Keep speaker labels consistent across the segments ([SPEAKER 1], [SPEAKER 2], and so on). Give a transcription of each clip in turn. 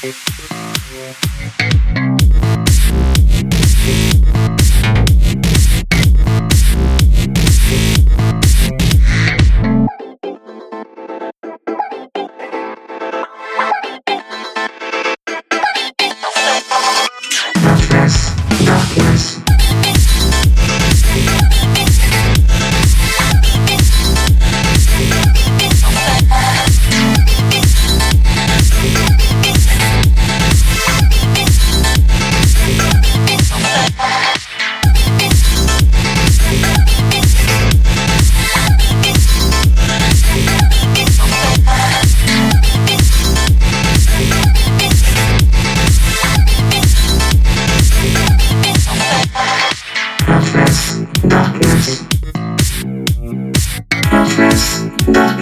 [SPEAKER 1] Thank you.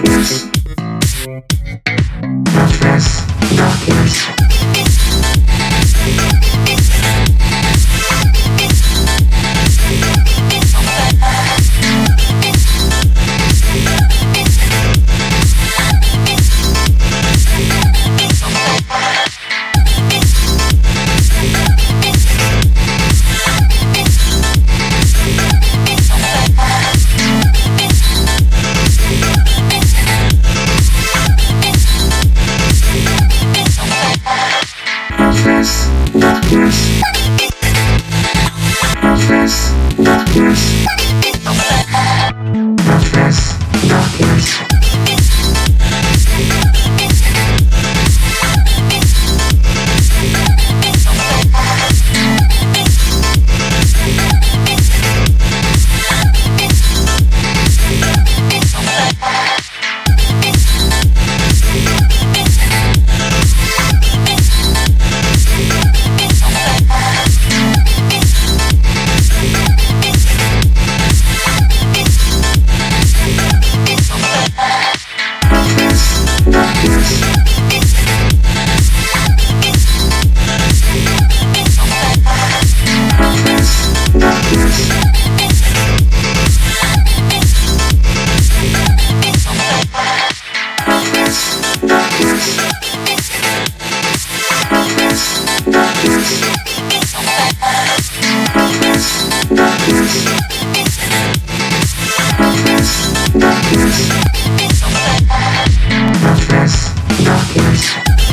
[SPEAKER 1] darkness, darkness, darkness. Darkness, darkness, darkness.